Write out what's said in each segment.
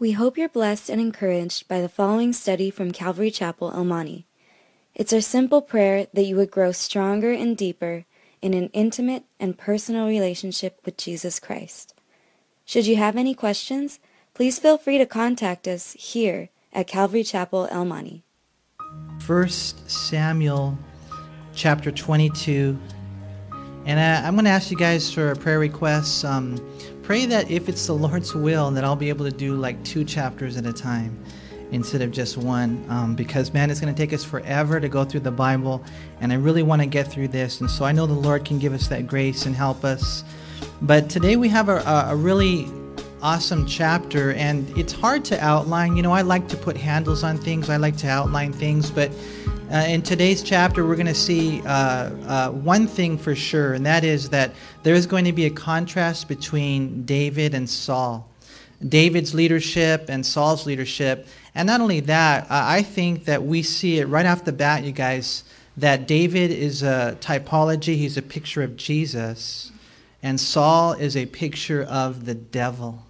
We hope you're blessed and encouraged by the following study from Calvary Chapel, El Monte. It's our simple prayer that you would grow stronger and deeper in an intimate and personal relationship with Jesus Christ. Should you have any questions, please feel free to contact us here at Calvary Chapel, El Monte. 1 Samuel chapter 22. And I, I'm going to ask you guys for a prayer requests. Um, pray that if it's the Lord's will, that I'll be able to do like two chapters at a time instead of just one. Um, because, man, it's going to take us forever to go through the Bible. And I really want to get through this. And so I know the Lord can give us that grace and help us. But today we have a, a really awesome chapter, and it's hard to outline. You know, I like to put handles on things, I like to outline things, but uh, in today's chapter, we're going to see uh, uh, one thing for sure, and that is that there is going to be a contrast between David and Saul. David's leadership and Saul's leadership. And not only that, I think that we see it right off the bat, you guys, that David is a typology, he's a picture of Jesus, and Saul is a picture of the devil.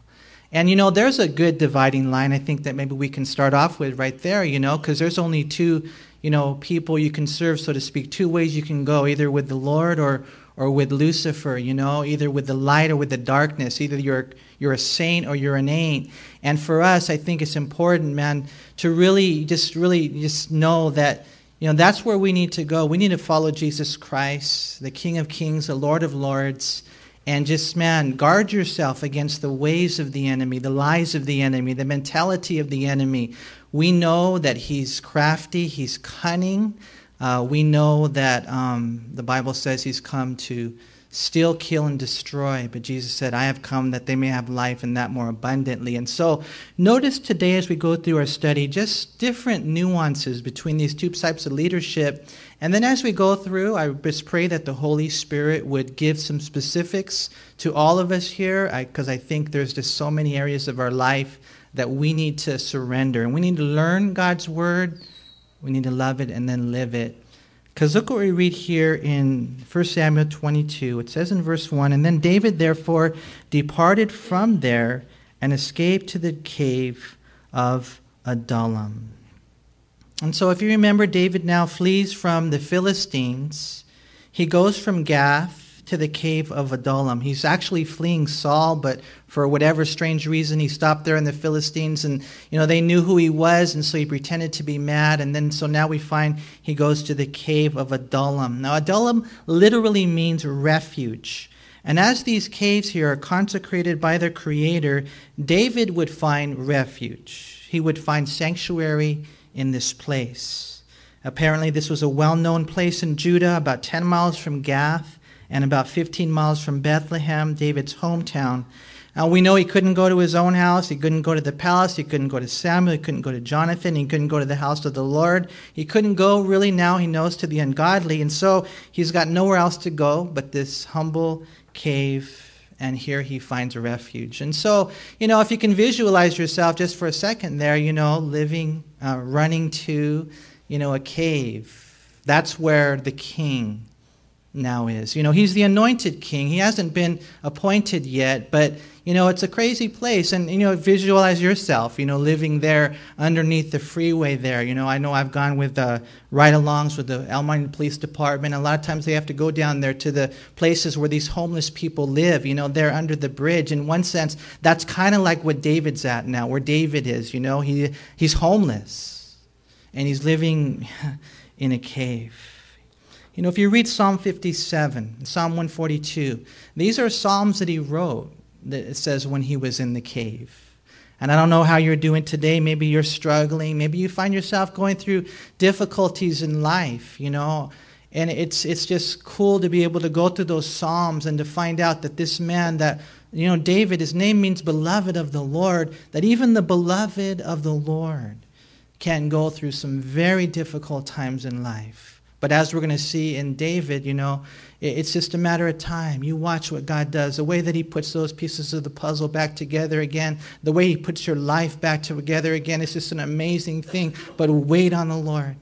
And you know, there's a good dividing line I think that maybe we can start off with right there, you know, because there's only two you know, people you can serve, so to speak. Two ways you can go, either with the Lord or or with Lucifer, you know, either with the light or with the darkness. Either you're you're a saint or you're an ain't. And for us, I think it's important, man, to really just really just know that you know that's where we need to go. We need to follow Jesus Christ, the King of Kings, the Lord of Lords. And just, man, guard yourself against the ways of the enemy, the lies of the enemy, the mentality of the enemy. We know that he's crafty, he's cunning. Uh, we know that um, the Bible says he's come to steal, kill, and destroy. But Jesus said, I have come that they may have life and that more abundantly. And so, notice today as we go through our study just different nuances between these two types of leadership. And then as we go through, I just pray that the Holy Spirit would give some specifics to all of us here, because I, I think there's just so many areas of our life that we need to surrender. And we need to learn God's word, we need to love it, and then live it. Because look what we read here in 1 Samuel 22. It says in verse 1 And then David therefore departed from there and escaped to the cave of Adullam. And so, if you remember, David now flees from the Philistines. He goes from Gath to the cave of Adullam. He's actually fleeing Saul, but for whatever strange reason, he stopped there in the Philistines, and you know they knew who he was, and so he pretended to be mad. And then so now we find he goes to the cave of Adullam. Now Adullam literally means refuge. And as these caves here are consecrated by their Creator, David would find refuge. He would find sanctuary in this place. Apparently, this was a well known place in Judah, about 10 miles from Gath and about 15 miles from Bethlehem, David's hometown. Now, we know he couldn't go to his own house. He couldn't go to the palace. He couldn't go to Samuel. He couldn't go to Jonathan. He couldn't go to the house of the Lord. He couldn't go, really, now he knows, to the ungodly. And so he's got nowhere else to go but this humble cave. And here he finds a refuge. And so, you know, if you can visualize yourself just for a second there, you know, living, uh, running to, you know, a cave, that's where the king now is. You know, he's the anointed king. He hasn't been appointed yet, but you know, it's a crazy place. And you know, visualize yourself, you know, living there underneath the freeway there. You know, I know I've gone with uh, ride-alongs with the El Monte Police Department. A lot of times they have to go down there to the places where these homeless people live. You know, they're under the bridge. In one sense, that's kind of like what David's at now, where David is. You know, he he's homeless, and he's living in a cave. You know, if you read Psalm 57, Psalm 142, these are psalms that he wrote that it says when he was in the cave. And I don't know how you're doing today. Maybe you're struggling. Maybe you find yourself going through difficulties in life, you know. And it's, it's just cool to be able to go through those Psalms and to find out that this man, that, you know, David, his name means beloved of the Lord, that even the beloved of the Lord can go through some very difficult times in life. But as we're going to see in David, you know, it's just a matter of time. You watch what God does, the way that He puts those pieces of the puzzle back together again, the way He puts your life back together again. It's just an amazing thing. But wait on the Lord.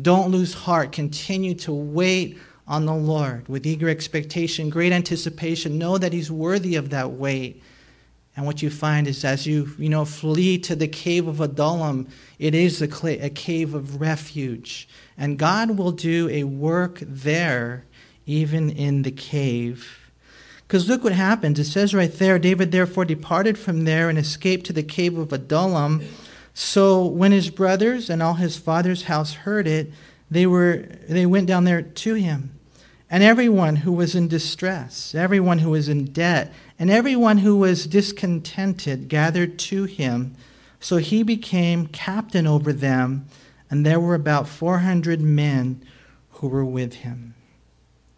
Don't lose heart. Continue to wait on the Lord with eager expectation, great anticipation. Know that He's worthy of that wait. And what you find is as you, you know, flee to the cave of Adullam, it is a, cl- a cave of refuge. And God will do a work there, even in the cave. Because look what happens. It says right there David therefore departed from there and escaped to the cave of Adullam. So when his brothers and all his father's house heard it, they, were, they went down there to him. And everyone who was in distress, everyone who was in debt, and everyone who was discontented gathered to him. So he became captain over them, and there were about 400 men who were with him.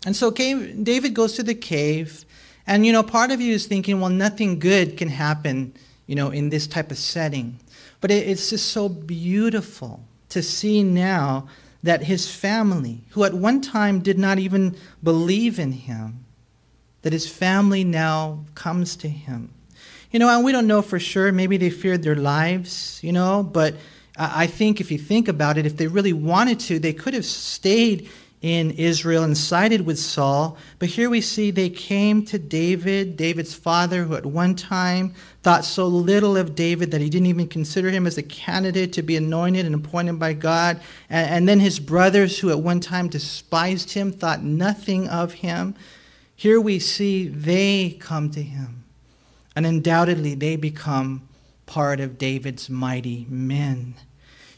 And so David goes to the cave, and you know, part of you is thinking, well, nothing good can happen, you know, in this type of setting. But it's just so beautiful to see now that his family, who at one time did not even believe in him, that his family now comes to him. You know, and we don't know for sure. Maybe they feared their lives, you know, but I think if you think about it, if they really wanted to, they could have stayed in Israel and sided with Saul. But here we see they came to David, David's father, who at one time thought so little of David that he didn't even consider him as a candidate to be anointed and appointed by God. And, and then his brothers, who at one time despised him, thought nothing of him. Here we see they come to him. And undoubtedly, they become part of David's mighty men.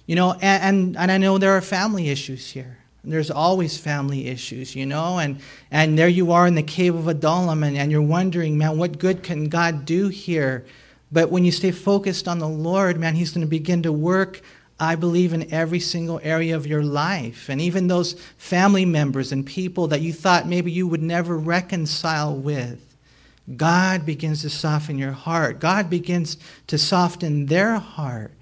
You know, and, and, and I know there are family issues here. There's always family issues, you know, and, and there you are in the cave of Adullam, and, and you're wondering, man, what good can God do here? But when you stay focused on the Lord, man, He's going to begin to work, I believe, in every single area of your life. And even those family members and people that you thought maybe you would never reconcile with. God begins to soften your heart. God begins to soften their heart.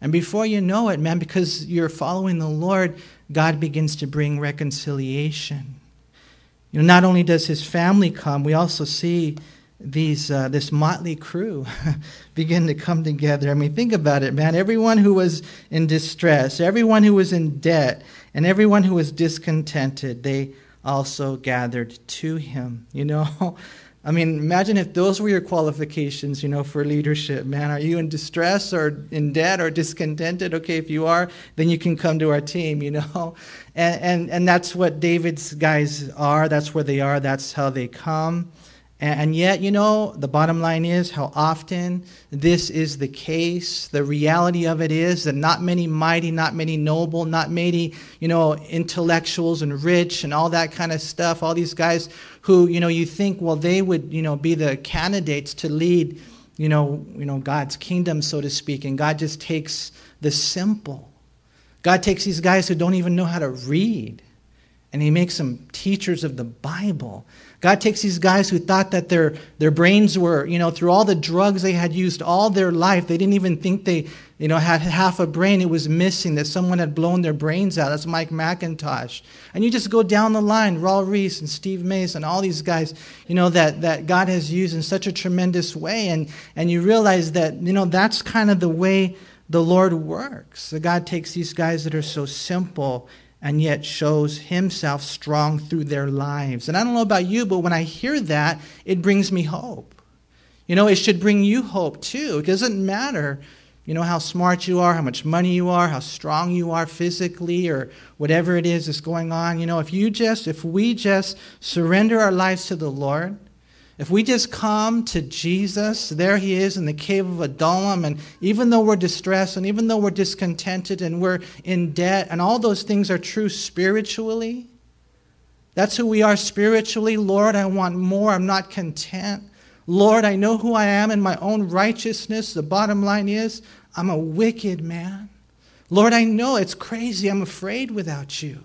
And before you know it, man, because you're following the Lord, God begins to bring reconciliation. You know, not only does his family come, we also see these uh, this motley crew begin to come together. I mean, think about it, man. Everyone who was in distress, everyone who was in debt, and everyone who was discontented, they also gathered to him. You know, I mean, imagine if those were your qualifications, you know, for leadership. Man, are you in distress or in debt or discontented? Okay, if you are, then you can come to our team, you know. And, and, and that's what David's guys are. That's where they are. That's how they come. And yet, you know, the bottom line is how often this is the case. The reality of it is that not many mighty, not many noble, not many, you know, intellectuals and rich and all that kind of stuff, all these guys who, you know, you think, well, they would, you know, be the candidates to lead, you know, you know, God's kingdom, so to speak. And God just takes the simple. God takes these guys who don't even know how to read and he makes them teachers of the Bible. God takes these guys who thought that their, their brains were, you know, through all the drugs they had used all their life, they didn't even think they, you know, had half a brain. It was missing, that someone had blown their brains out. That's Mike McIntosh. And you just go down the line, Raul Ries and Steve Mason, all these guys, you know, that, that God has used in such a tremendous way. And, and you realize that, you know, that's kind of the way the Lord works. So God takes these guys that are so simple and yet shows himself strong through their lives. And I don't know about you, but when I hear that, it brings me hope. You know, it should bring you hope too. It doesn't matter, you know, how smart you are, how much money you are, how strong you are physically, or whatever it is that's going on. You know, if you just, if we just surrender our lives to the Lord, if we just come to Jesus, there he is in the cave of Adullam, and even though we're distressed, and even though we're discontented, and we're in debt, and all those things are true spiritually, that's who we are spiritually. Lord, I want more. I'm not content. Lord, I know who I am in my own righteousness. The bottom line is, I'm a wicked man. Lord, I know it's crazy. I'm afraid without you.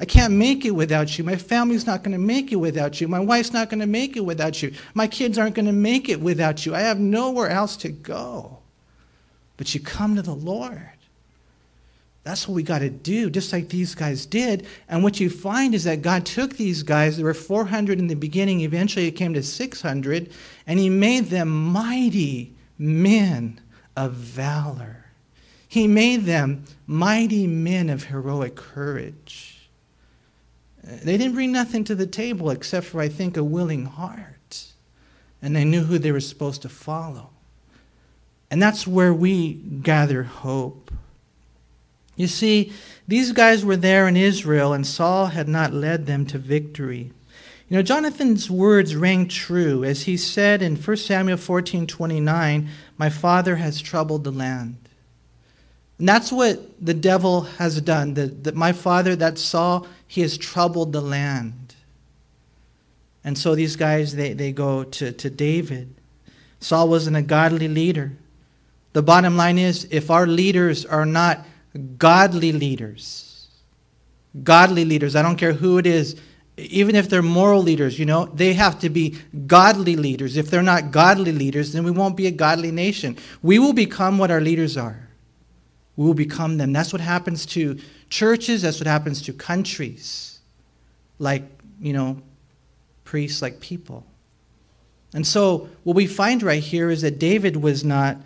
I can't make it without you. My family's not going to make it without you. My wife's not going to make it without you. My kids aren't going to make it without you. I have nowhere else to go. But you come to the Lord. That's what we got to do, just like these guys did. And what you find is that God took these guys, there were 400 in the beginning, eventually it came to 600, and He made them mighty men of valor. He made them mighty men of heroic courage. They didn't bring nothing to the table except for, I think, a willing heart. and they knew who they were supposed to follow. And that's where we gather hope. You see, these guys were there in Israel, and Saul had not led them to victory. You know, Jonathan's words rang true as he said in 1 Samuel 14 29, My father has troubled the land. And that's what the devil has done. That, my father, that Saul, he has troubled the land. And so these guys, they, they go to, to David. Saul wasn't a godly leader. The bottom line is if our leaders are not godly leaders, godly leaders, I don't care who it is, even if they're moral leaders, you know, they have to be godly leaders. If they're not godly leaders, then we won't be a godly nation. We will become what our leaders are. We will become them. That's what happens to churches, that's what happens to countries. Like, you know, priests, like people. And so, what we find right here is that David was not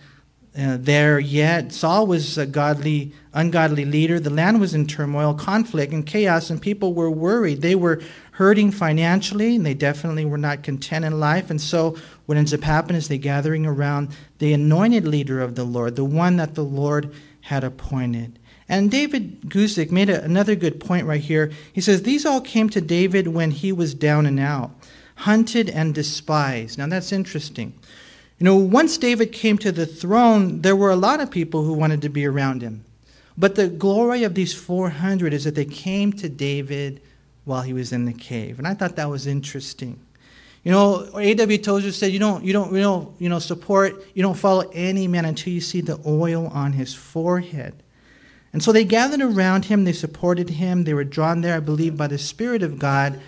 uh, there yet. Saul was a godly, ungodly leader. The land was in turmoil, conflict, and chaos, and people were worried. They were hurting financially, and they definitely were not content in life. And so, what ends up happening is they gathering around the anointed leader of the Lord, the one that the Lord had appointed. And David Guzik made a, another good point right here. He says, These all came to David when he was down and out, hunted and despised. Now that's interesting. You know, once David came to the throne, there were a lot of people who wanted to be around him. But the glory of these 400 is that they came to David while he was in the cave. And I thought that was interesting. You know, A.W. Tozer said, you don't, you don't, you know, you know, support, you don't follow any man until you see the oil on his forehead. And so they gathered around him, they supported him, they were drawn there, I believe, by the Spirit of God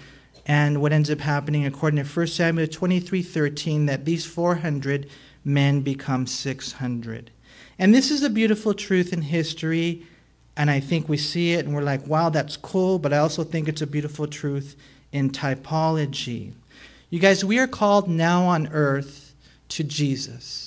and what ends up happening, according to 1 Samuel 23 13, that these 400 men become 600. And this is a beautiful truth in history. And I think we see it and we're like, wow, that's cool. But I also think it's a beautiful truth in typology. You guys, we are called now on earth to Jesus.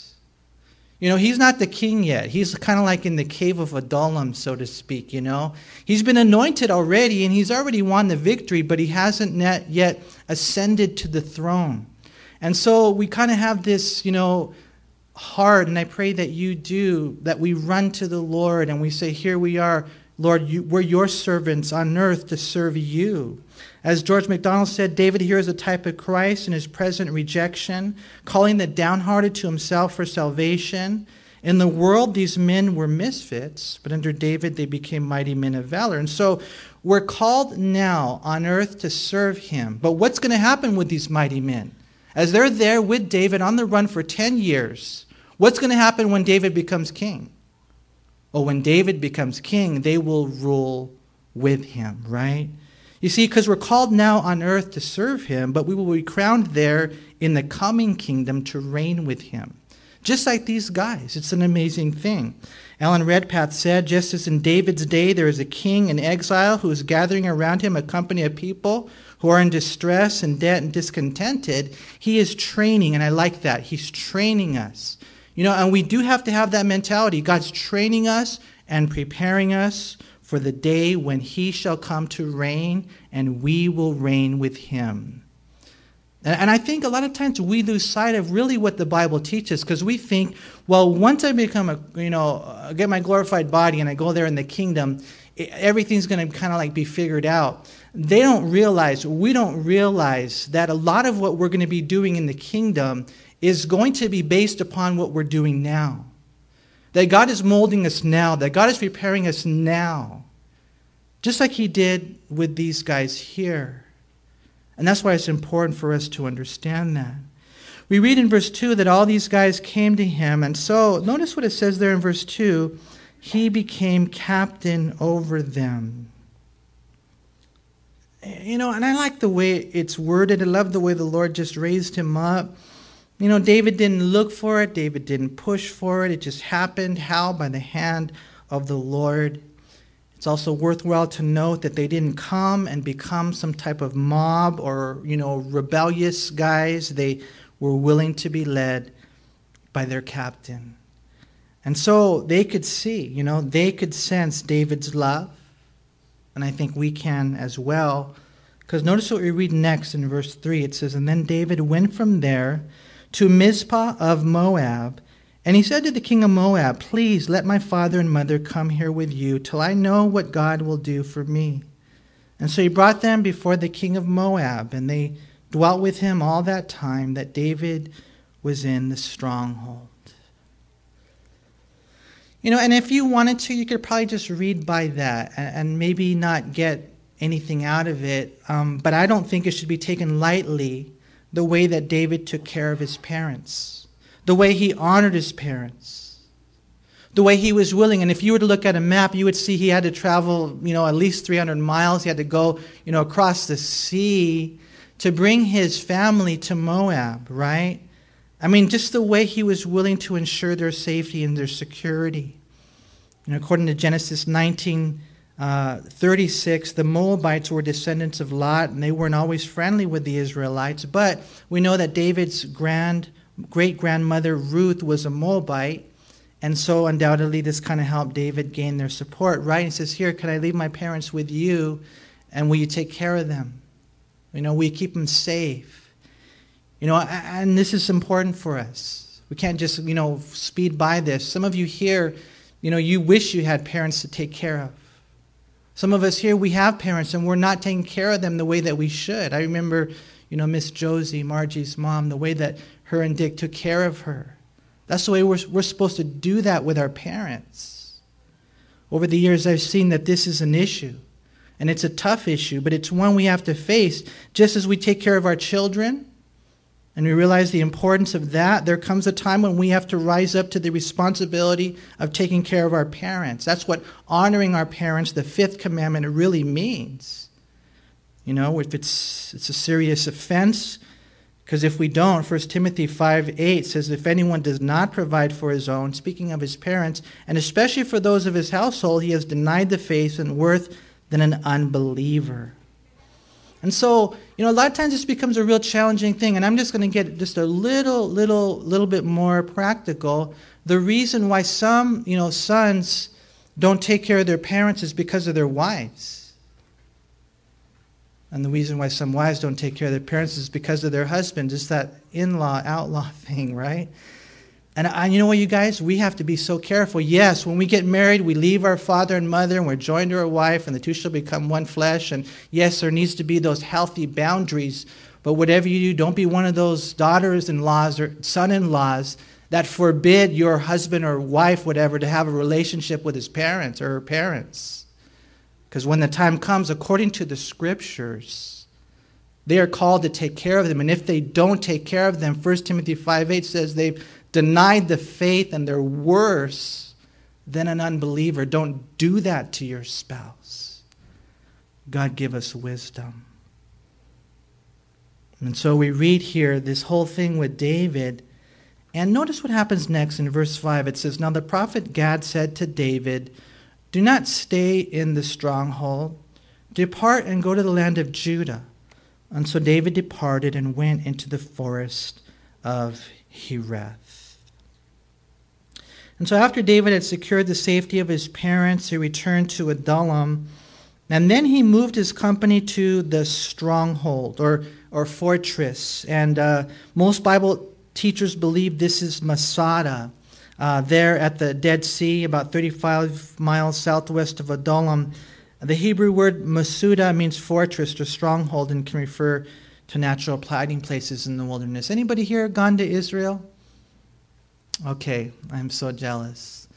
You know, he's not the king yet. He's kind of like in the cave of Adullam, so to speak, you know. He's been anointed already and he's already won the victory, but he hasn't yet ascended to the throne. And so we kind of have this, you know, heart, and I pray that you do, that we run to the Lord and we say, Here we are, Lord, you, we're your servants on earth to serve you. As George MacDonald said, David here is a type of Christ in his present rejection, calling the downhearted to himself for salvation. In the world, these men were misfits, but under David, they became mighty men of valor. And so we're called now on earth to serve him. But what's going to happen with these mighty men? As they're there with David on the run for 10 years, what's going to happen when David becomes king? Well, when David becomes king, they will rule with him, right? You see, because we're called now on earth to serve him, but we will be crowned there in the coming kingdom to reign with him. Just like these guys. It's an amazing thing. Alan Redpath said, just as in David's day there is a king in exile who is gathering around him a company of people who are in distress and debt and discontented, he is training, and I like that. He's training us. You know, and we do have to have that mentality. God's training us and preparing us for the day when he shall come to reign and we will reign with him. And I think a lot of times we lose sight of really what the Bible teaches because we think, well, once I become a, you know, uh, get my glorified body and I go there in the kingdom, everything's going to kind of like be figured out. They don't realize, we don't realize that a lot of what we're going to be doing in the kingdom is going to be based upon what we're doing now. That God is molding us now, that God is preparing us now, just like He did with these guys here. And that's why it's important for us to understand that. We read in verse 2 that all these guys came to him, and so notice what it says there in verse 2 he became captain over them. You know, and I like the way it's worded. I love the way the Lord just raised him up. You know, David didn't look for it, David didn't push for it. It just happened. How? By the hand of the Lord. It's also worthwhile to note that they didn't come and become some type of mob or, you know, rebellious guys. They were willing to be led by their captain. And so they could see, you know, they could sense David's love. And I think we can as well. Because notice what we read next in verse 3. It says, And then David went from there to Mizpah of Moab. And he said to the king of Moab, Please let my father and mother come here with you till I know what God will do for me. And so he brought them before the king of Moab, and they dwelt with him all that time that David was in the stronghold. You know, and if you wanted to, you could probably just read by that and, maybe not get anything out of it. Um, but I don't think it should be taken lightly the way that David took care of his parents, the way he honored his parents, the way he was willing. And if you were to look at a map, you would see he had to travel, you know, at least 300 miles. He had to go, you know, across the sea to bring his family to Moab, right? I mean, just the way he was willing to ensure their safety and their security. And according to Genesis 19, uh, 36, the Moabites were descendants of Lot, and they weren't always friendly with the Israelites. But we know that David's grand great grandmother Ruth was a Moabite, and so undoubtedly this kind of helped David gain their support, right? He says, Here, can I leave my parents with you, and will you take care of them? You know, will you keep them safe? You know, and this is important for us. We can't just, you know, speed by this. Some of you here, you know, you wish you had parents to take care of. Some of us here, we have parents and we're not taking care of them the way that we should. I remember, you know, Miss Josie, Margie's mom, the way that her and Dick took care of her. That's the way we're, we're supposed to do that with our parents. Over the years, I've seen that this is an issue. And it's a tough issue, but it's one we have to face. Just as we take care of our children and we realize the importance of that, there comes a time when we have to rise up to the responsibility of taking care of our parents. That's what honoring our parents, the fifth commandment, really means. You know, if it's, it's a serious offense, because if we don't, 1 Timothy 5 8 says, If anyone does not provide for his own, speaking of his parents, and especially for those of his household, he has denied the faith and worth than an unbeliever. And so, you know, a lot of times this becomes a real challenging thing, and I'm just going to get just a little, little, little bit more practical. The reason why some, you know, sons don't take care of their parents is because of their wives. And the reason why some wives don't take care of their parents is because of their husbands. It's that in law, outlaw thing, right? And I, you know what, you guys? We have to be so careful. Yes, when we get married, we leave our father and mother and we're joined to our wife, and the two shall become one flesh. And yes, there needs to be those healthy boundaries. But whatever you do, don't be one of those daughters in laws or son in laws that forbid your husband or wife, whatever, to have a relationship with his parents or her parents. Because when the time comes, according to the scriptures, they are called to take care of them. And if they don't take care of them, 1 Timothy 5 8 says they've denied the faith and they're worse than an unbeliever. Don't do that to your spouse. God give us wisdom. And so we read here this whole thing with David. And notice what happens next in verse 5. It says, Now the prophet Gad said to David, do not stay in the stronghold. Depart and go to the land of Judah. And so David departed and went into the forest of Hereth. And so after David had secured the safety of his parents, he returned to Adullam. And then he moved his company to the stronghold or, or fortress. And uh, most Bible teachers believe this is Masada uh, there at the Dead Sea, about 35 miles southwest of Adullam. The Hebrew word Masuda means fortress or stronghold and can refer to natural hiding places in the wilderness. Anybody here gone to Israel? Okay, I'm so jealous.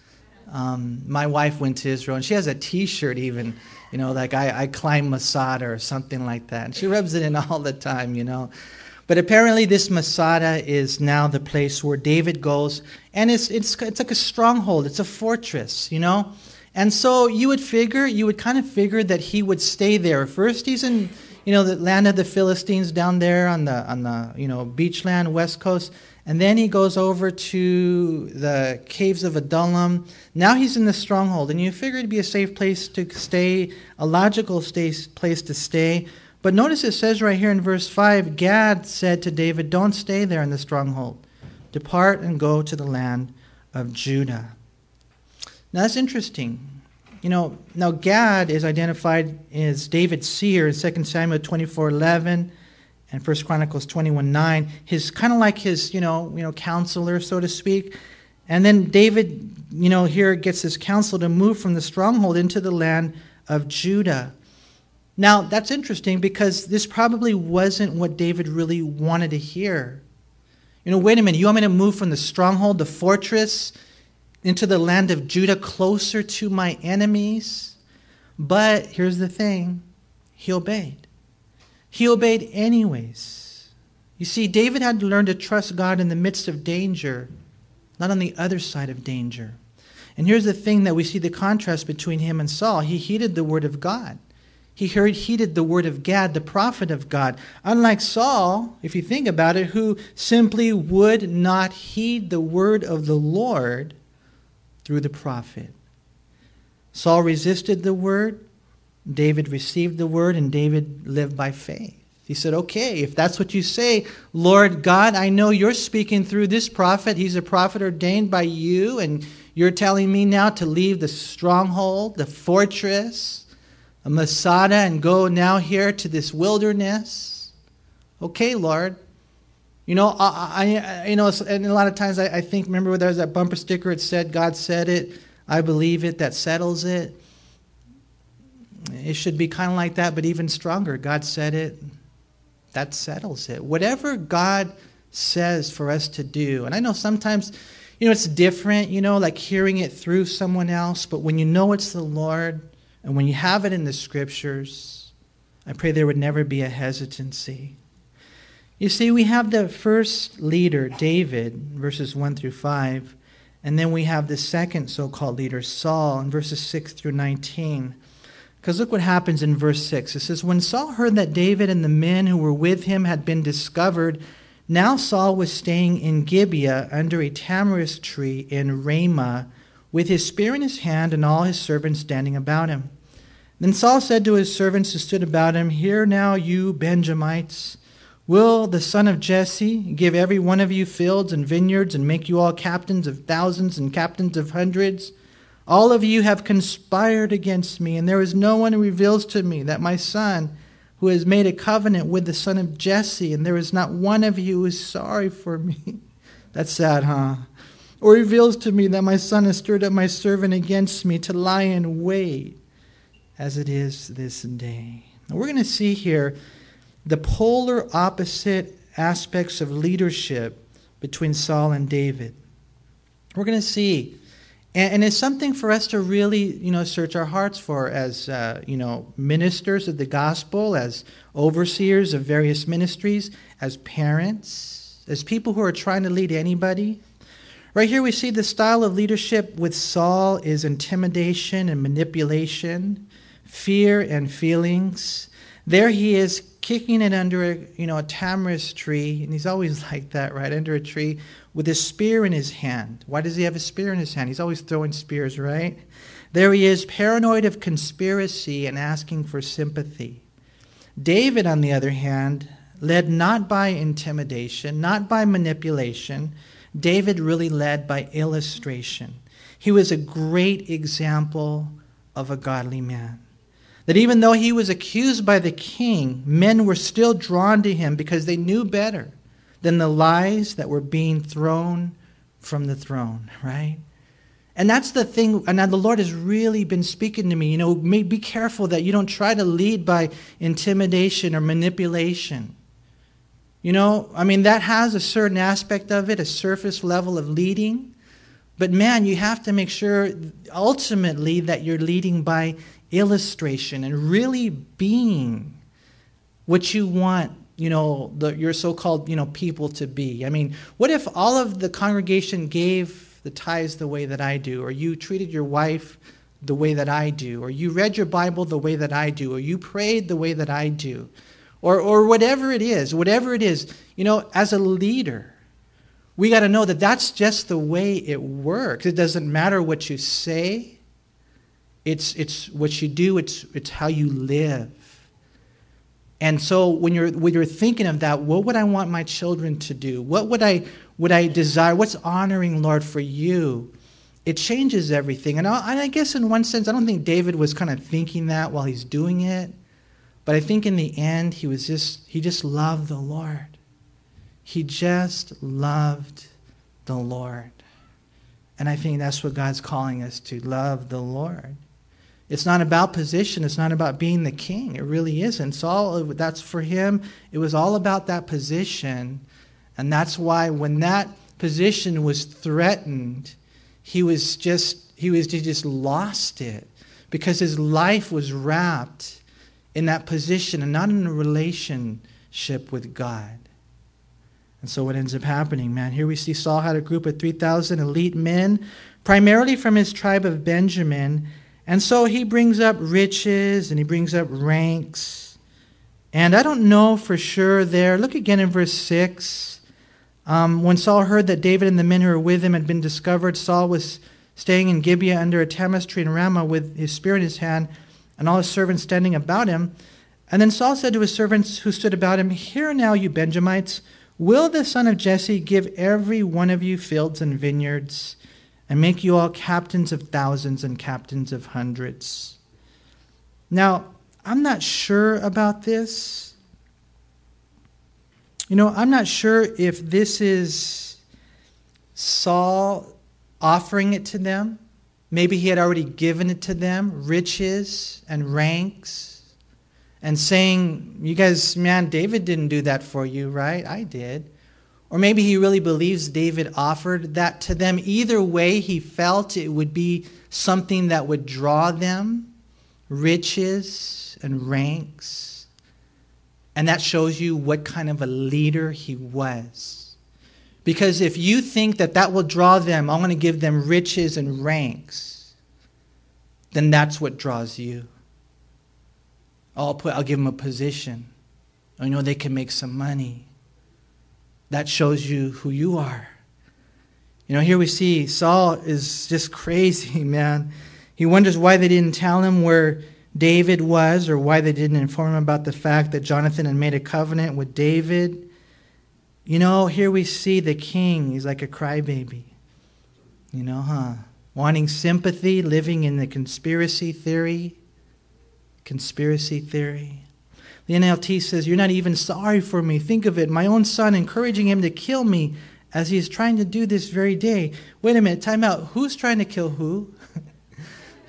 Um, my wife went to Israel and she has a T-shirt even, you know, like I, I climb Masada or something like that, and she rubs it in all the time, you know. But apparently, this Masada is now the place where David goes, and it's, it's, it's like a stronghold, it's a fortress, you know? And so you would figure, you would kind of figure that he would stay there. First, he's in, you know, the land of the Philistines down there on the, on the you know, beachland, west coast. And then he goes over to the caves of Adullam. Now he's in the stronghold, and you figure it'd be a safe place to stay, a logical place to stay. But notice it says right here in verse 5 Gad said to David, Don't stay there in the stronghold. Depart and go to the land of Judah. Now that's interesting. You know, now Gad is identified as David's seer in 2 Samuel 24 11. And First Chronicles 21 9, his kind of like his, you know, you know, counselor, so to speak. And then David, you know, here gets his counsel to move from the stronghold into the land of Judah. Now, that's interesting because this probably wasn't what David really wanted to hear. You know, wait a minute, you want me to move from the stronghold, the fortress, into the land of Judah, closer to my enemies? But here's the thing he obeyed. He obeyed anyways. You see, David had to learn to trust God in the midst of danger, not on the other side of danger. And here's the thing that we see the contrast between him and Saul. He heeded the word of God. He heard, heeded the word of Gad, the prophet of God. Unlike Saul, if you think about it, who simply would not heed the word of the Lord through the prophet. Saul resisted the word, David received the word, and David lived by faith. He said, Okay, if that's what you say, Lord God, I know you're speaking through this prophet. He's a prophet ordained by you, and you're telling me now to leave the stronghold, the fortress, Masada, and go now here to this wilderness. Okay, Lord. You know, I, I you know, and a lot of times I, I think, remember there's that bumper sticker, it said, God said it, I believe it, that settles it. It should be kind of like that, but even stronger. God said it, that settles it. Whatever God says for us to do, and I know sometimes, you know, it's different, you know, like hearing it through someone else, but when you know it's the Lord, and when you have it in the scriptures, I pray there would never be a hesitancy. You see, we have the first leader, David, verses 1 through 5, and then we have the second so called leader, Saul, in verses 6 through 19. Because look what happens in verse 6. It says, When Saul heard that David and the men who were with him had been discovered, now Saul was staying in Gibeah under a tamarisk tree in Ramah, with his spear in his hand and all his servants standing about him. Then Saul said to his servants who stood about him, Hear now, you Benjamites. Will the son of Jesse give every one of you fields and vineyards and make you all captains of thousands and captains of hundreds? All of you have conspired against me, and there is no one who reveals to me that my son, who has made a covenant with the son of Jesse, and there is not one of you who is sorry for me. That's sad, huh? Or reveals to me that my son has stirred up my servant against me to lie in wait, as it is this day. Now we're going to see here the polar opposite aspects of leadership between Saul and David. We're going to see. And, and, it's something for us to really, you know, search our hearts for as, uh, you know, ministers of the gospel, as overseers of various ministries, as parents, as people who are trying to lead anybody. Right here, we see the style of leadership with Saul is intimidation and manipulation, fear and feelings. There he is kicking it under a, you know, a tamarisk tree, and he's always like that, right, under a tree, with a spear in his hand. Why does he have a spear in his hand? He's always throwing spears, right? There he is, paranoid of conspiracy and asking for sympathy. David, on the other hand, led not by intimidation, not by manipulation. David really led by illustration. He was a great example of a godly man. That even though he was accused by the king, men were still drawn to him because they knew better than the lies that were being thrown from the throne, right? And that's the thing, and now the Lord has really been speaking to me. You know, be careful that you don't try to lead by intimidation or manipulation. You know, I mean, that has a certain aspect of it, a surface level of leading. But man, you have to make sure ultimately that you're leading by illustration and really being what you want you know the, your so-called you know people to be. I mean what if all of the congregation gave the tithes the way that i do or you treated your wife the way that i do or you read your bible the way that i do or you prayed the way that i do or or whatever it is whatever it is you know as a leader we got to know that that's just the way it works. It doesn't matter what you say it's, it's what you do, it's, it's how you live. And so when you're, when you're thinking of that, what would I want my children to do? What would I, would I desire? What's honoring, Lord, for you? It changes everything. And I, and I guess in one sense, I don't think David was kind of thinking that while he's doing it. But I think in the end, he was just, he just loved the Lord. He just loved the Lord. And I think that's what God's calling us to love the Lord. It's not about position. It's not about being the king. It really isn't. It's all that's for him. It was all about that position, and that's why when that position was threatened, he was just he was he just lost it because his life was wrapped in that position and not in a relationship with God. And so what ends up happening, man, here we see Saul had a group of 3,000 elite men, primarily from his tribe of Benjamin. And so he brings up riches and he brings up ranks. And I don't know for sure there. Look again in verse 6. Um, when Saul heard that David and the men who were with him had been discovered, Saul was staying in Gibeah under a tamarisk tree in Ramah with his spear in his hand and all his servants standing about him. And then Saul said to his servants who stood about him, Hear now, you Benjamites, will the son of Jesse give every one of you fields and vineyards, and make you all captains of thousands and captains of hundreds? Now, I'm not sure about this. You know, I'm not sure if this is Saul offering it to them Maybe he had already given it to them riches and ranks and saying, You guys, man, David didn't do that for you, right? I did. Or maybe he really believes David offered that to them. Either way, he felt it would be something that would draw them riches and ranks. And that shows you what kind of a leader he was. Because if you think that that will draw them, I'm going to give them riches and ranks, then that's what draws you. I'll, put, I'll give them a position. I know they can make some money. That shows you who you are. You know, here we see Saul is just crazy, man. He wonders why they didn't tell him where David was or why they didn't inform him about the fact that Jonathan had made a covenant with David. You know, here we see the king, he's like a crybaby. You know, huh? Wanting sympathy, living in the conspiracy theory. Conspiracy theory. The NLT says, You're not even sorry for me. Think of it. My own son encouraging him to kill me as he is trying to do this very day. Wait a minute, time out. Who's trying to kill who?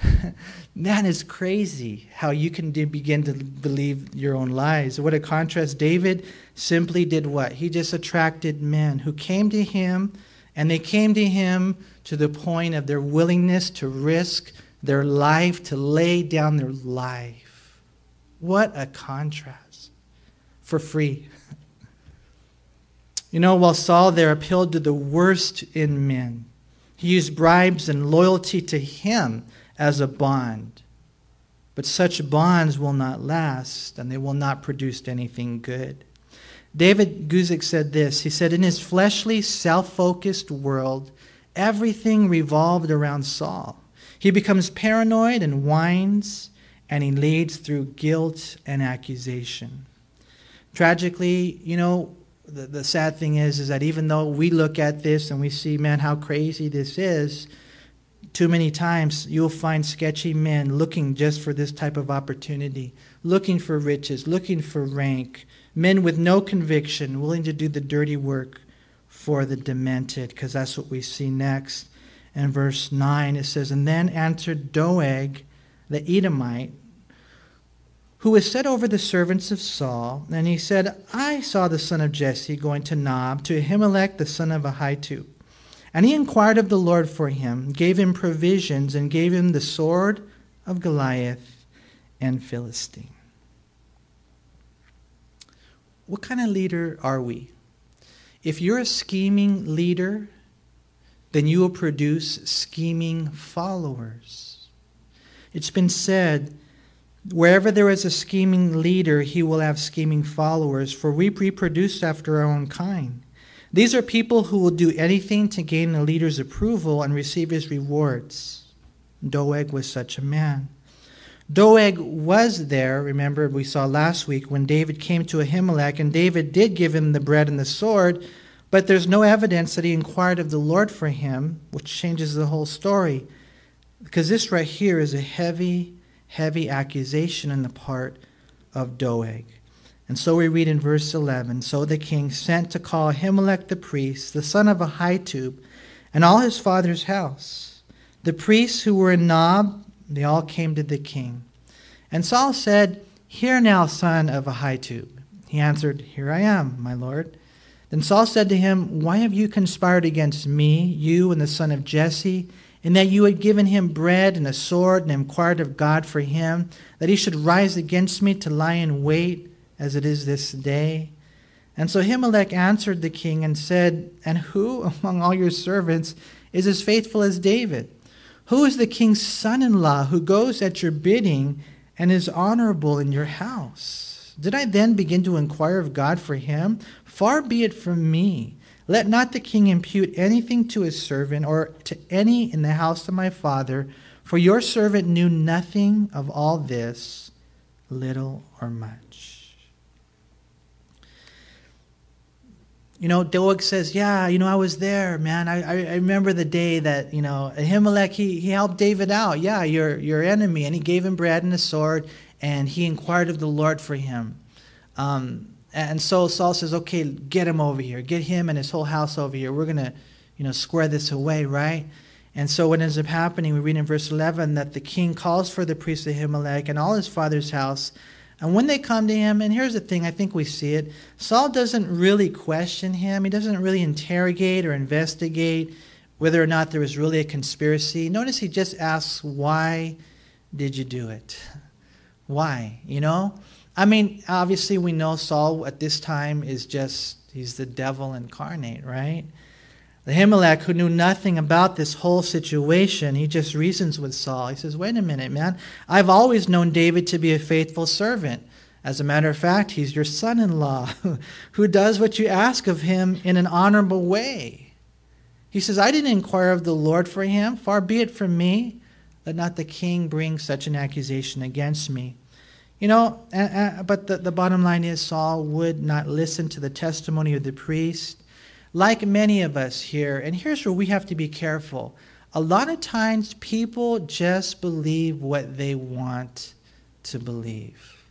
Man, it's crazy how you can begin to believe your own lies. What a contrast. David simply did what? He just attracted men who came to him, and they came to him to the point of their willingness to risk their life, to lay down their life. What a contrast. For free. You know, while Saul there appealed to the worst in men, he used bribes and loyalty to him as a bond. But such bonds will not last, and they will not produce anything good. David Guzik said this He said, In his fleshly, self focused world, everything revolved around Saul. He becomes paranoid and whines, and he leads through guilt and accusation. Tragically, you know, the, the sad thing is, is that even though we look at this and we see, man, how crazy this is, too many times you'll find sketchy men looking just for this type of opportunity, looking for riches, looking for rank, men with no conviction, willing to do the dirty work for the demented, because that's what we see next. In verse 9, it says, And then answered Doeg, the Edomite, who was set over the servants of Saul, and he said, I saw the son of Jesse going to Nob, to Ahimelech the son of Ahitub. And he inquired of the Lord for him, gave him provisions, and gave him the sword of Goliath and Philistine. What kind of leader are we? If you're a scheming leader, then you will produce scheming followers. It's been said, wherever there is a scheming leader, he will have scheming followers, for we reproduce after our own kind. These are people who will do anything to gain the leader's approval and receive his rewards. Doeg was such a man. Doeg was there, remember, we saw last week when David came to Ahimelech, and David did give him the bread and the sword, but there's no evidence that he inquired of the Lord for him, which changes the whole story. Because this right here is a heavy, heavy accusation on the part of Doeg. And so we read in verse 11 So the king sent to call Ahimelech the priest, the son of Ahitub, and all his father's house. The priests who were in Nob, they all came to the king. And Saul said, Hear now, son of Ahitub. He answered, Here I am, my lord. Then Saul said to him, Why have you conspired against me, you and the son of Jesse, in that you had given him bread and a sword and inquired of God for him, that he should rise against me to lie in wait, as it is this day? And so Ahimelech answered the king and said, And who among all your servants is as faithful as David? Who is the king's son in law who goes at your bidding and is honorable in your house? Did I then begin to inquire of God for him? Far be it from me. Let not the king impute anything to his servant or to any in the house of my father, for your servant knew nothing of all this, little or much. You know, Doeg says, Yeah, you know, I was there, man. I, I remember the day that, you know, Ahimelech, he, he helped David out. Yeah, your, your enemy. And he gave him bread and a sword and he inquired of the Lord for him. Um, and so Saul says, "Okay, get him over here. Get him and his whole house over here. We're gonna, you know, square this away, right?" And so what ends up happening, we read in verse 11 that the king calls for the priest of Ahimelech and all his father's house. And when they come to him, and here's the thing, I think we see it, Saul doesn't really question him. He doesn't really interrogate or investigate whether or not there was really a conspiracy. Notice he just asks, Why did you do it? Why? You know? I mean, obviously, we know Saul at this time is just, he's the devil incarnate, right? The Ahimelech, who knew nothing about this whole situation, he just reasons with Saul. He says, Wait a minute, man. I've always known David to be a faithful servant. As a matter of fact, he's your son in law who does what you ask of him in an honorable way. He says, I didn't inquire of the Lord for him. Far be it from me. Let not the king bring such an accusation against me. You know, uh, uh, but the, the bottom line is Saul would not listen to the testimony of the priest, like many of us here. And here's where we have to be careful. A lot of times people just believe what they want to believe.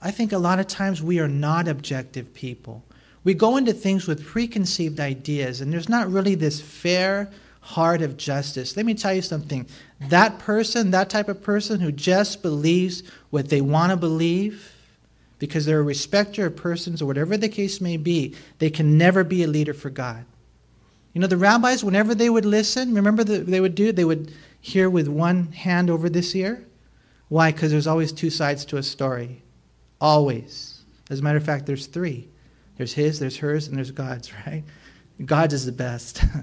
I think a lot of times we are not objective people. We go into things with preconceived ideas, and there's not really this fair heart of justice. Let me tell you something. That person, that type of person who just believes what they want to believe, because they're a respecter of persons or whatever the case may be, they can never be a leader for God. You know, the rabbis, whenever they would listen, remember that they would do? They would hear with one hand over this ear. Why? Because there's always two sides to a story. Always. As a matter of fact, there's three there's his, there's hers, and there's God's, right? God's is the best.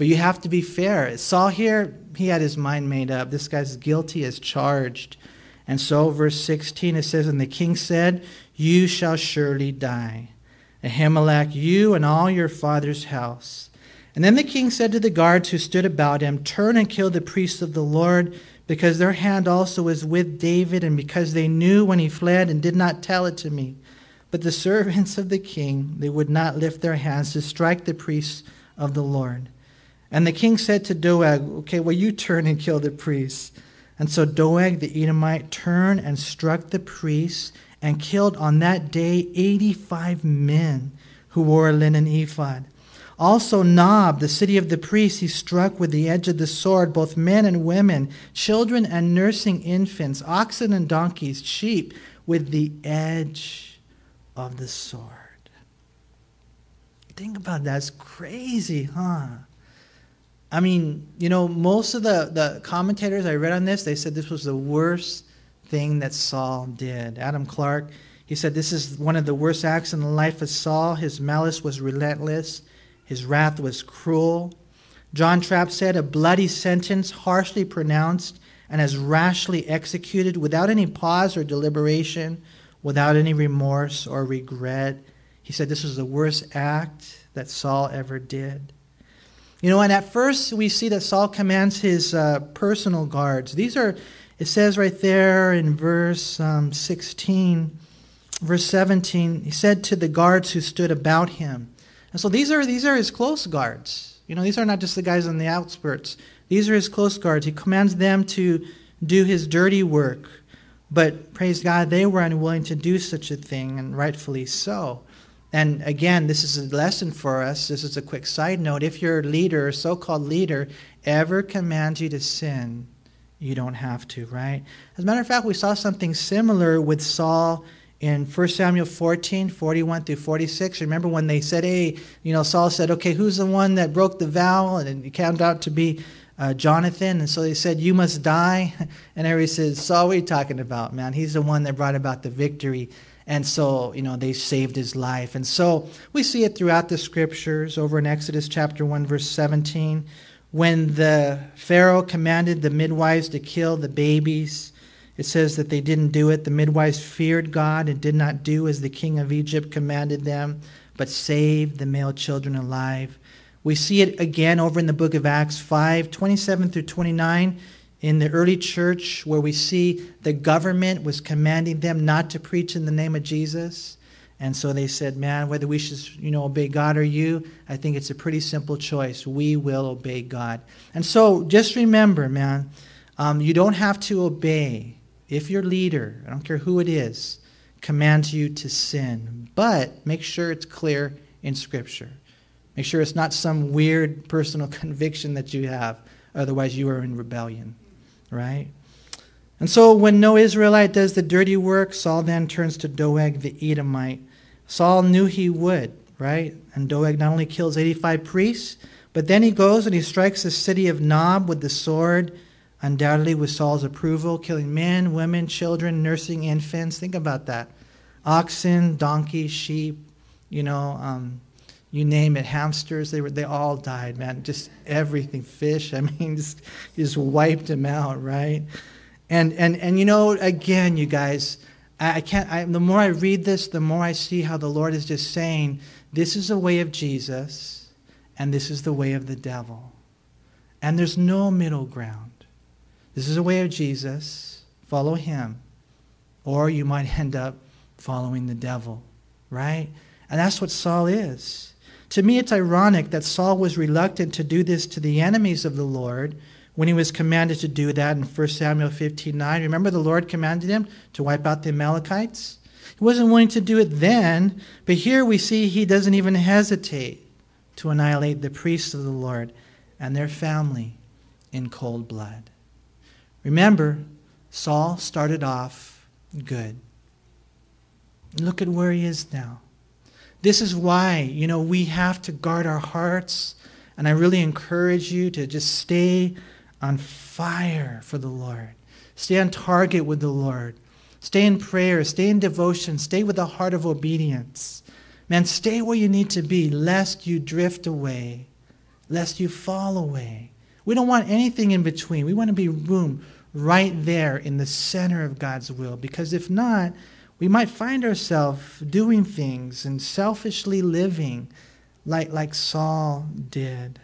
But you have to be fair. Saul here, he had his mind made up. This guy's guilty as charged. And so, verse 16, it says, And the king said, You shall surely die. Ahimelech, you and all your father's house. And then the king said to the guards who stood about him, Turn and kill the priests of the Lord, because their hand also is with David, and because they knew when he fled and did not tell it to me. But the servants of the king, they would not lift their hands to strike the priests of the Lord. And the king said to Doeg, Okay, well, you turn and kill the priests. And so Doeg the Edomite turned and struck the priests and killed on that day 85 men who wore a linen ephod. Also, Nob, the city of the priests, he struck with the edge of the sword both men and women, children and nursing infants, oxen and donkeys, sheep, with the edge of the sword. Think about that. Crazy, huh? I mean, you know, most of the, the commentators I read on this, they said this was the worst thing that Saul did. Adam Clarke, he said this is one of the worst acts in the life of Saul. His malice was relentless, his wrath was cruel. John Trapp said, a bloody sentence, harshly pronounced and as rashly executed without any pause or deliberation, without any remorse or regret. He said this was the worst act that Saul ever did. You know, and at first we see that Saul commands his uh, personal guards. These are, it says right there in verse um, 16, verse 17, he said to the guards who stood about him. And so these are, these are his close guards. You know, these are not just the guys on the outskirts. These are his close guards. He commands them to do his dirty work. But praise God, they were unwilling to do such a thing, and rightfully so. And again, this is a lesson for us. This is a quick side note. If your leader, so called leader, ever commands you to sin, you don't have to, right? As a matter of fact, we saw something similar with Saul in 1 Samuel 14, 41 through 46. Remember when they said, hey, you know, Saul said, okay, who's the one that broke the vow? And it came out to be uh, Jonathan. And so they said, you must die. And everybody says, Saul, what are you talking about, man? He's the one that brought about the victory. And so, you know, they saved his life. And so we see it throughout the scriptures over in Exodus chapter 1, verse 17. When the Pharaoh commanded the midwives to kill the babies, it says that they didn't do it. The midwives feared God and did not do as the king of Egypt commanded them, but saved the male children alive. We see it again over in the book of Acts 5 27 through 29 in the early church, where we see the government was commanding them not to preach in the name of Jesus. And so they said, man, whether we should, you know, obey God or you, I think it's a pretty simple choice. We will obey God. And so just remember, man, um, you don't have to obey if your leader, I don't care who it is, commands you to sin. But make sure it's clear in Scripture. Make sure it's not some weird personal conviction that you have. Otherwise, you are in rebellion, right? And so when no Israelite does the dirty work, Saul then turns to Doeg the Edomite Saul knew he would, right? And Doeg not only kills 85 priests, but then he goes and he strikes the city of Nob with the sword, undoubtedly with Saul's approval, killing men, women, children, nursing infants. Think about that. Oxen, donkeys, sheep, you know, um, you name it, hamsters, they, were, they all died, man. Just everything, fish, I mean, just, just wiped them out, right? And, and, and you know, again, you guys, I, can't, I, the more I read this, the more I see how the Lord is just saying, this is the way of Jesus, and this is the way of the devil. And there's no middle ground. This is the way of Jesus, follow him. Or you might end up following the devil, right? And that's what Saul is. To me, it's ironic that Saul was reluctant to do this to the enemies of the Lord when he was commanded to do that in 1 Samuel 15 9. Remember, the Lord commanded him to wipe out the Amalekites? He wasn't willing to do it then, but here we see he doesn't even hesitate to annihilate the priests of the Lord and their family in cold blood. Remember, Saul started off good. Look at where he is now. This is why, you know, we have to guard our hearts. And I really encourage you to just stay on fire for the Lord. Stay on target with the Lord. Stay in prayer. Stay in devotion. Stay with a heart of obedience. Man, stay where you need to be, lest you drift away, lest you fall away. We don't want anything in between. We want to be room right there in the center of God's will, because if not, we might find ourselves doing things and selfishly living like, like Saul did.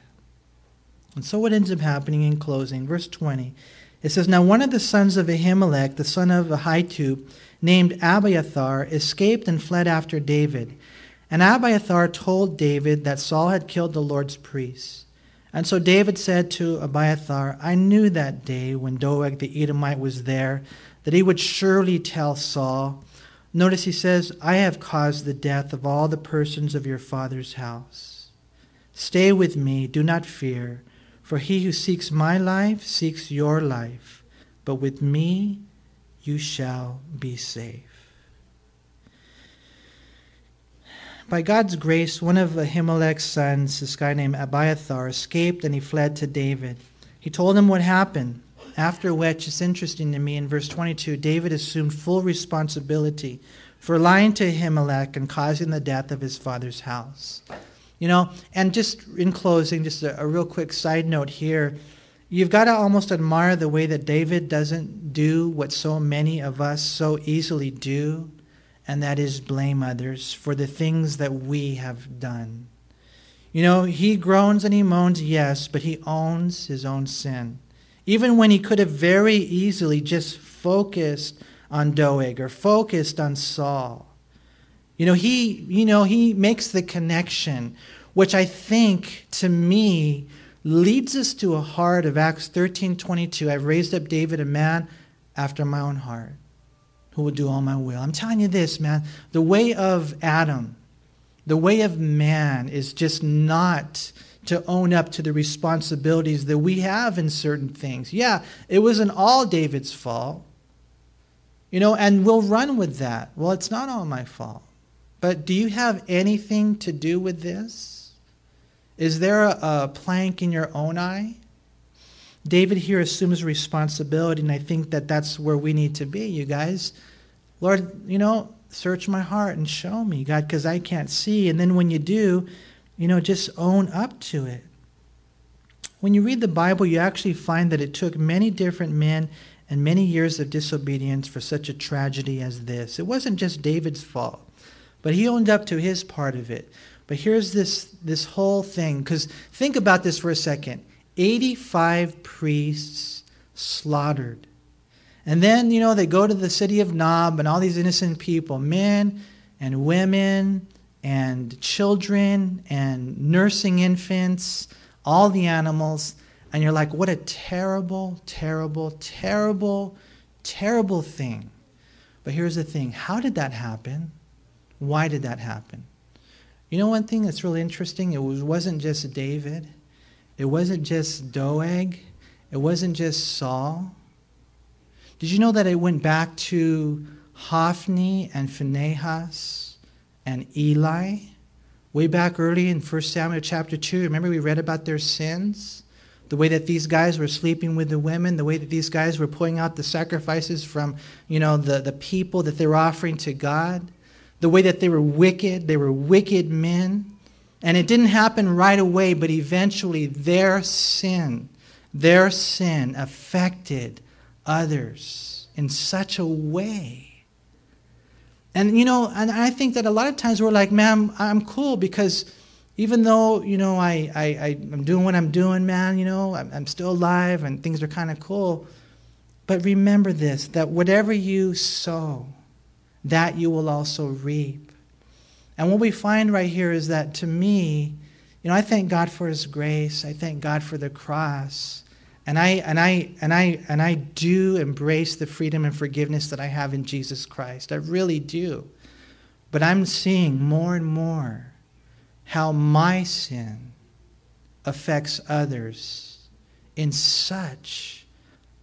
And so what ends up happening in closing, verse 20, it says, Now one of the sons of Ahimelech, the son of Ahitub, named Abiathar, escaped and fled after David. And Abiathar told David that Saul had killed the Lord's priests. And so David said to Abiathar, I knew that day when Doeg the Edomite was there that he would surely tell Saul. Notice he says, I have caused the death of all the persons of your father's house. Stay with me, do not fear. For he who seeks my life seeks your life, but with me you shall be safe. By God's grace, one of Ahimelech's sons, this guy named Abiathar, escaped and he fled to David. He told him what happened, after which, it's interesting to me, in verse 22, David assumed full responsibility for lying to Ahimelech and causing the death of his father's house. You know, and just in closing, just a, a real quick side note here. You've got to almost admire the way that David doesn't do what so many of us so easily do, and that is blame others for the things that we have done. You know, he groans and he moans, yes, but he owns his own sin. Even when he could have very easily just focused on Doeg or focused on Saul. You know, he, you know, he makes the connection, which I think to me leads us to a heart of Acts 13 22. I've raised up David, a man after my own heart. who will do all my will. I'm telling you this, man. The way of Adam, the way of man is just not to own up to the responsibilities that we have in certain things. Yeah, it wasn't all David's fault. You know, and we'll run with that. Well, it's not all my fault. But do you have anything to do with this? Is there a, a plank in your own eye? David here assumes responsibility, and I think that that's where we need to be, you guys. Lord, you know, search my heart and show me, God, because I can't see. And then when you do, you know, just own up to it. When you read the Bible, you actually find that it took many different men and many years of disobedience for such a tragedy as this. It wasn't just David's fault, but he owned up to his part of it. But here's this, this whole thing, because think about this for a second 85 priests slaughtered. And then, you know, they go to the city of Nob and all these innocent people, men and women and children and nursing infants, all the animals. And you're like, what a terrible, terrible, terrible, terrible thing. But here's the thing how did that happen? Why did that happen? You know, one thing that's really interesting? It was, wasn't just David, it wasn't just Doeg, it wasn't just Saul. Did you know that it went back to Hophni and Phinehas? And Eli. Way back early in 1 Samuel chapter 2, remember we read about their sins? The way that these guys were sleeping with the women, the way that these guys were pulling out the sacrifices from, you know, the, the people that they were offering to God. The way that they were wicked, they were wicked men. And it didn't happen right away, but eventually their sin, their sin affected others in such a way and, you know, and I think that a lot of times we're like, man, I'm cool because even though, you know, I, I, I, am doing what I'm doing, man, you know, I'm, I'm still alive and things are kind of cool. But remember this that whatever you sow, that you will also reap. And what we find right here is that to me, you know, I thank God for His grace. I thank God for the cross. And I, and, I, and, I, and I do embrace the freedom and forgiveness that I have in Jesus Christ. I really do. But I'm seeing more and more how my sin affects others in such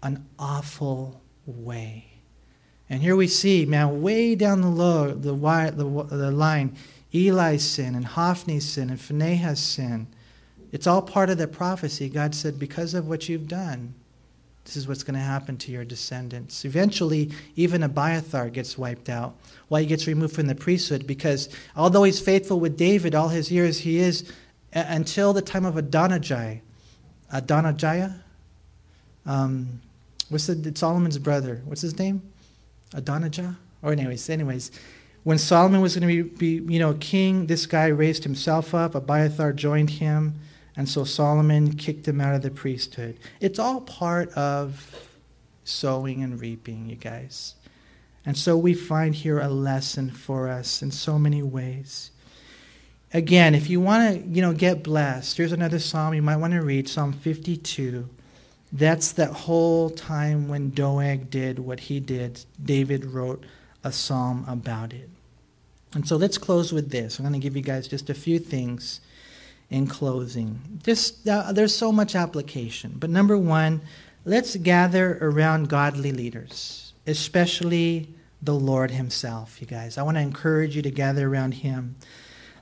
an awful way. And here we see, man, way down the low, the, the, the line, Eli's sin and Hophni's sin and Phinehas' sin it's all part of the prophecy. God said, because of what you've done, this is what's going to happen to your descendants. Eventually, even Abiathar gets wiped out. Why he gets removed from the priesthood? Because although he's faithful with David all his years, he is until the time of Adonijah. Adonijah? Um, what's the, Solomon's brother? What's his name? Adonijah? Or anyways, anyways, when Solomon was going to be, be, you know, king, this guy raised himself up. Abiathar joined him. And so Solomon kicked him out of the priesthood. It's all part of sowing and reaping, you guys. And so we find here a lesson for us in so many ways. Again, if you want to, you know, get blessed, here's another psalm you might want to read, Psalm 52. That's that whole time when Doeg did what he did. David wrote a psalm about it. And so let's close with this. I'm going to give you guys just a few things in closing. Just uh, there's so much application. But number 1, let's gather around godly leaders, especially the Lord himself, you guys. I want to encourage you to gather around him.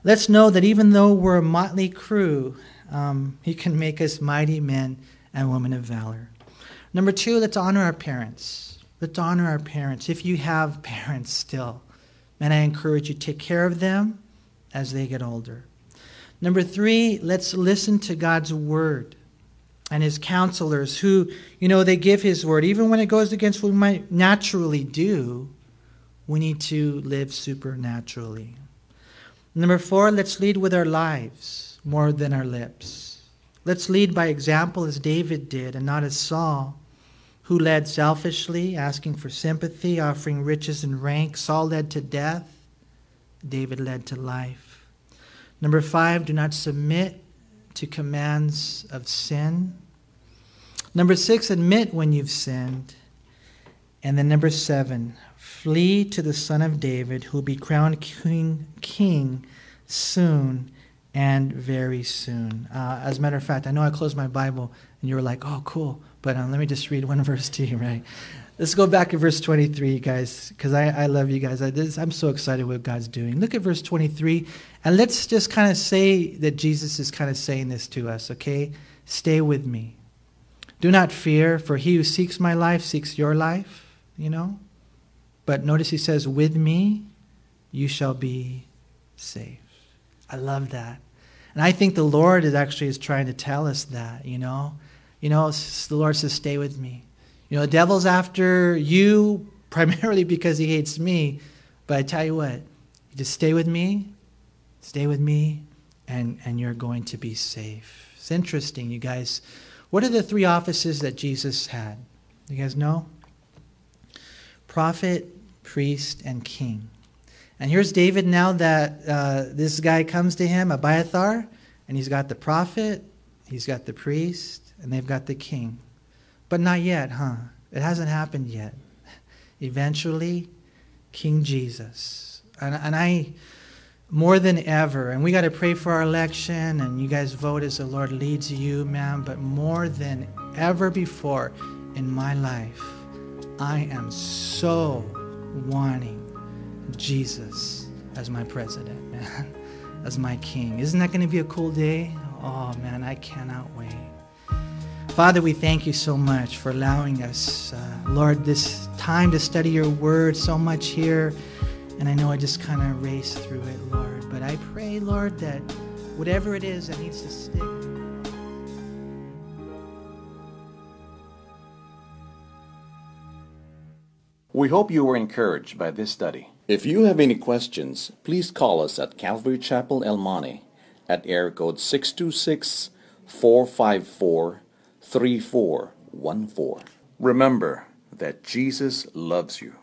Let's know that even though we're a motley crew, um, he can make us mighty men and women of valor. Number two, let's honor our parents. Let's honor our parents. If you have parents still, man, I encourage you to take care of them as they get older. Number three, let's listen to God's word and his counselors who, you know, they give his word. Even when it goes against what we might naturally do, we need to live supernaturally. Number four, let's lead with our lives more than our lips. Let's lead by example as David did and not as Saul, who led selfishly, asking for sympathy, offering riches and rank. Saul led to death, David led to life. Number five, do not submit to commands of sin. Number six, admit when you've sinned. And then number seven, flee to the Son of David, who will be crowned king, king soon and very soon. Uh, as a matter of fact, I know I closed my Bible and you were like, oh, cool. But um, let me just read one verse to you, right? Let's go back to verse 23, guys, because I, I love you guys. I, this, I'm so excited what God's doing. Look at verse 23, and let's just kind of say that Jesus is kind of saying this to us, okay? Stay with me. Do not fear, for he who seeks my life seeks your life, you know? But notice he says, With me you shall be safe. I love that. And I think the Lord is actually is trying to tell us that, you know? You know, the Lord says, Stay with me. You know, the devil's after you primarily because he hates me. But I tell you what, you just stay with me, stay with me, and, and you're going to be safe. It's interesting, you guys. What are the three offices that Jesus had? You guys know? Prophet, priest, and king. And here's David now that uh, this guy comes to him, Abiathar, and he's got the prophet, he's got the priest, and they've got the king. But not yet, huh? It hasn't happened yet. Eventually, King Jesus. And, and I, more than ever, and we got to pray for our election, and you guys vote as the Lord leads you, man. But more than ever before in my life, I am so wanting Jesus as my president, man, as my king. Isn't that going to be a cool day? Oh, man, I cannot wait. Father, we thank you so much for allowing us, uh, Lord, this time to study your word so much here. And I know I just kind of raced through it, Lord. But I pray, Lord, that whatever it is that needs to stick. We hope you were encouraged by this study. If you have any questions, please call us at Calvary Chapel El Monte at air code 626 454 3414. Remember that Jesus loves you.